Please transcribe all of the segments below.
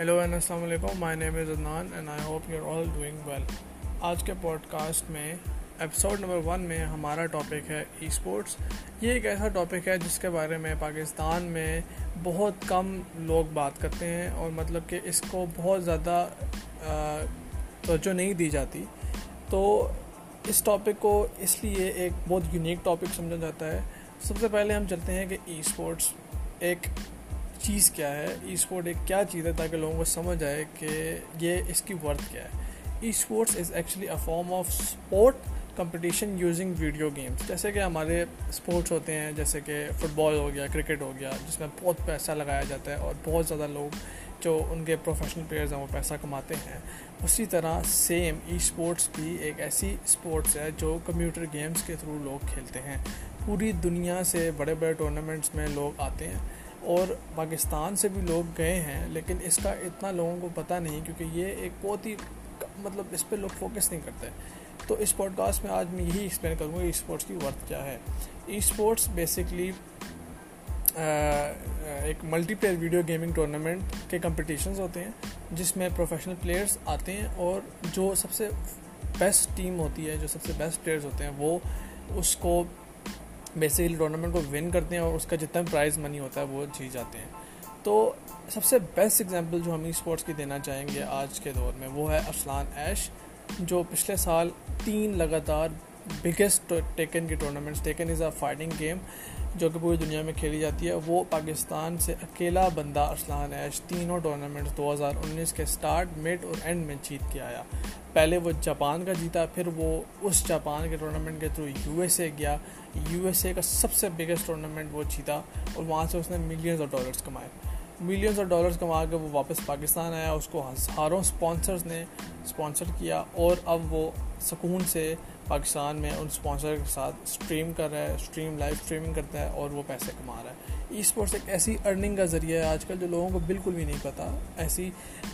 Hello and السلام علیکم my name is Adnan and I hope you are all doing well آج کے podcast میں episode number one میں ہمارا ٹاپک ہے ای اسپورٹس یہ ایک ایسا ٹاپک ہے جس کے بارے میں پاکستان میں بہت کم لوگ بات کرتے ہیں اور مطلب کہ اس کو بہت زیادہ توجہ نہیں دی جاتی. تو اس ٹاپک کو اس لیے ایک بہت یونیک ٹاپک سمجھا جاتا ہے. سب سے پہلے ہم چلتے ہیں کہ ای اسپورٹس ایک چیز کیا ہے ای اسپورٹ ایک کیا چیز ہے تاکہ لوگوں کو سمجھ آئے کہ یہ اس کی ورتھ کیا ہے۔ Esports is actually a form of sport competition using video games جیسے کہ ہمارے اسپورٹس ہوتے ہیں، جیسے کہ فٹ بال ہو گیا کرکٹ ہو گیا، جس میں بہت پیسہ لگایا جاتا ہے اور بہت زیادہ لوگ جو ان کے پروفیشنل پلیئرز ہیں وہ پیسہ کماتے ہیں۔ اسی طرح سیم ای اسپورٹس بھی ایک ایسی اسپورٹس ہے جو کمپیوٹر گیمس کے تھرو لوگ کھیلتے ہیں۔ پوری دنیا سے بڑے بڑے ٹورنامنٹس میں لوگ آتے ہیں۔ اور پاکستان سے بھی لوگ گئے ہیں، لیکن اس کا اتنا لوگوں کو پتہ نہیں کیونکہ یہ ایک بہت ہی مطلب اس پہ لوگ فوکس نہیں کرتے۔ تو اس پوڈ کاسٹ میں آج میں یہی ایکسپلین کروں گا ای اسپورٹس کی ورتھ کیا ہے۔ ای اسپورٹس بیسکلی ایک multiplayer video gaming tournament کے کمپٹیشنز ہوتے ہیں، جس میں پروفیشنل پلیئرس آتے ہیں اور جو سب سے بیسٹ ٹیم ہوتی ہے، جو سب سے بیسٹ پلیئرز ہوتے ہیں، وہ اس کو بیسیکلی ٹورنامنٹ کو ون کرتے ہیں اور اس کا جتنا پرائز منی ہوتا ہے وہ جیت جاتے ہیں۔ تو سب سے بیسٹ ایگزامپل جو ہم ای اسپورٹس کی دینا چاہیں گے آج کے دور میں وہ ہے ارسلان ایش، جو پچھلے سال تین لگاتار بگیسٹ ٹیکن کی tournaments Tekken is a fighting game جو کہ پوری دنیا میں کھیلی جاتی ہے. وہ پاکستان سے اکیلا بندہ ارسلان ایش تینوں ٹورنامنٹس دو ہزار انیس کے سٹارٹ مڈ اور اینڈ میں جیت کے آیا. پہلے وہ جاپان کا جیتا، پھر وہ اس جاپان کے ٹورنامنٹ کے تھرو یو ایس اے گیا. یو ایس اے کا سب سے بگیسٹ ٹورنامنٹ وہ جیتا اور وہاں سے اس نے ملینز آف ڈالرس کمائے. ملینز آف ڈالرس کما کے وہ واپس پاکستان آیا. اس کو ہزاروں اسپانسرز نے اسپانسر کیا اور اب وہ سکون سے پاکستان میں ان اسپانسر کے ساتھ اسٹریم کر رہا ہے اسٹریم لائف اسٹریمنگ کرتا ہے اور وہ پیسے کما رہا ہے۔ ای اسپورٹس ایک ایسی ارننگ کا ذریعہ ہے۔ آج کل جو لوگوں کو بالکل بھی نہیں پتہ ایسی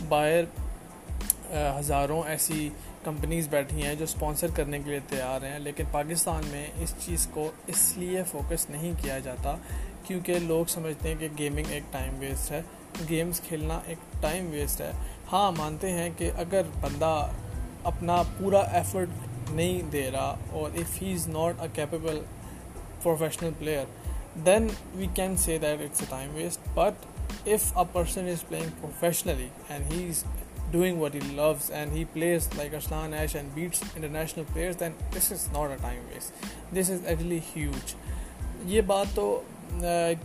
باہر ہزاروں ایسی کمپنیز بیٹھی ہیں جو اسپانسر کرنے کے لیے تیار ہیں، لیکن پاکستان میں اس چیز کو اس لیے فوکس نہیں کیا جاتا کیونکہ لوگ سمجھتے ہیں کہ گیمنگ ایک ٹائم ویسٹ ہے۔ گیمز کھیلنا ایک ٹائم ویسٹ ہے۔ ہاں مانتے ہیں کہ اگر بندہ اپنا پورا ایفرٹ نہیں دے رہا اور if he is not a capable professional player then we can say that it's a time waste but if a person is playing professionally and he is doing what he loves and he plays like Arslan Ash and beats international players then this is not a time waste this is actually huge یہ بات تو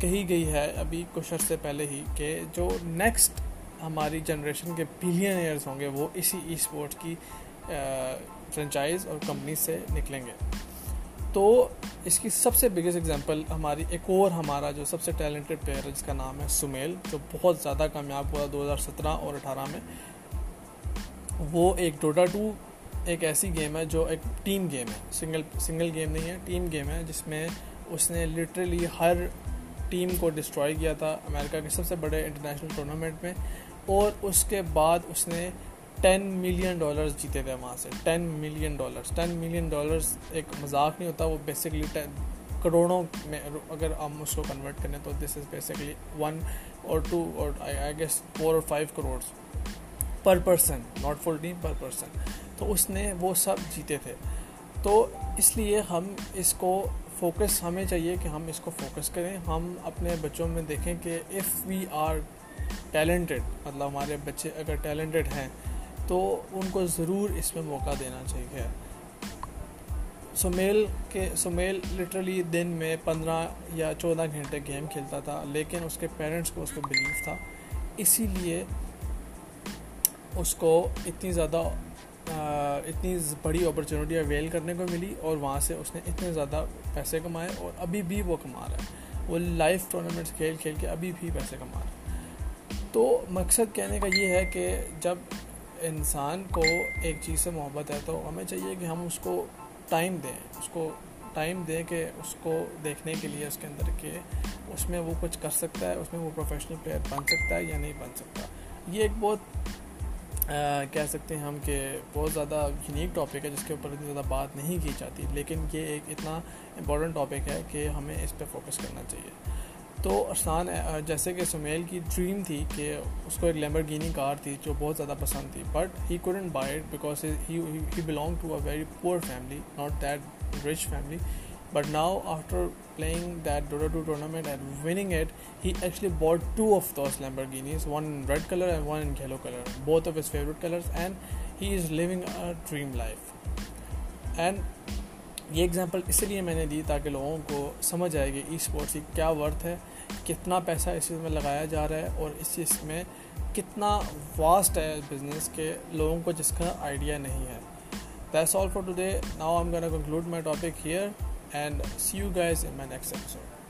کہی گئی ہے ابھی کچھ عرصے پہلے ہی کہ جو نیکسٹ ہماری جنریشن کے بلین ایئرس ہوں گے وہ اسی ای اسپورٹس کی فرنچائز اور کمپنی سے نکلیں گے۔ تو اس کی سب سے بگیسٹ ایگزامپل ہماری ایک اور ہمارا جو سب سے ٹیلنٹڈ پلیئر ہے، جس کا نام ہے سمیل، جو بہت زیادہ کامیاب ہوا دو ہزار سترہ اور اٹھارہ میں، وہ ایک ڈوڈا ٹو ایک ایسی گیم ہے جو ایک ٹیم گیم ہے۔ سنگل سنگل گیم نہیں ہے ٹیم گیم ہے، جس میں اس نے لٹرلی ہر ٹیم کو ڈسٹروائے کیا تھا۔ امریکہ کے سب سے بڑے انٹرنیشنل ٹورنامنٹ میں اور اس کے بعد اس نے ٹین ملین ڈالرز جیتے تھے وہاں سے، ten million dollars ten million dollars ایک مذاق نہیں ہوتا، وہ بیسکلی کروڑوں میں اگر ہم اس کو کنورٹ کریں تو دس از بیسکلی ون اور ٹو اور آئی گیس فور اور five crores per person not full team per person تو اس نے وہ سب جیتے تھے۔ تو اس لیے ہم اس کو فوکس ہمیں چاہیے کہ ہم اس کو فوکس کریں۔ ہم اپنے بچوں میں دیکھیں کہ ایف وی آر ٹیلنٹڈ مطلب ہمارے بچے اگر ٹیلنٹڈ ہیں تو ان کو ضرور اس میں موقع دینا چاہیے۔ سمیل کے سمیل لٹرلی دن میں پندرہ یا چودہ گھنٹے گیم کھیلتا تھا، لیکن اس کے پیرنٹس کو اس کو بلیو تھا۔ اسی لیے اس کو اتنی زیادہ اتنی بڑی اپرچونیٹی اویل کرنے کو ملی اور وہاں سے اس نے اتنے زیادہ پیسے کمائے اور ابھی بھی وہ کما رہا ہے۔ وہ لائف ٹورنامنٹس کھیل کھیل کے ابھی بھی پیسے کما رہا ہے۔ تو مقصد کہنے کا یہ ہے کہ جب انسان کو ایک چیز سے محبت ہے، تو ہمیں چاہیے کہ ہم اس کو ٹائم دیں، اس کو ٹائم دیں کہ اس کو دیکھنے کے لیے، اس کے اندر کہ اس میں وہ کچھ کر سکتا ہے، اس میں وہ پروفیشنل پلیئر بن سکتا ہے یا نہیں بن سکتا۔ یہ ایک بہت کہہ سکتے ہیں ہم کہ بہت زیادہ یونیک ٹاپک ہے، جس کے اوپر اتنی زیادہ بات نہیں کی جاتی۔ لیکن یہ ایک اتنا امپورٹنٹ ٹاپک ہے کہ ہمیں اس پہ فوکس کرنا چاہیے۔ تو آسان جیسے کہ سمیل کی ڈریم تھی کہ اس کو ایک لیمبر گینی کار تھی جو بہت زیادہ پسند تھی but he couldn't buy it because he belong to a very poor family not that rich family but now after playing that Dota two tournament and winning it he actually bought two of those Lamborghinis one in red colour and one in yellow colour both of his favourite colours and he is living a dream life and یہ example اس لیے میں نے دی تاکہ لوگوں کو سمجھ آئے کہ ای اسپورٹس کی کیا ورتھ ہے۔ کتنا پیسہ اس چیز میں لگایا جا رہا ہے اور اس چیز میں کتنا واسٹ ہے بزنس کے لوگوں کو جس کا آئیڈیا نہیں ہے۔ That's all for today now I'm gonna conclude my topic here and see you guys in my next episode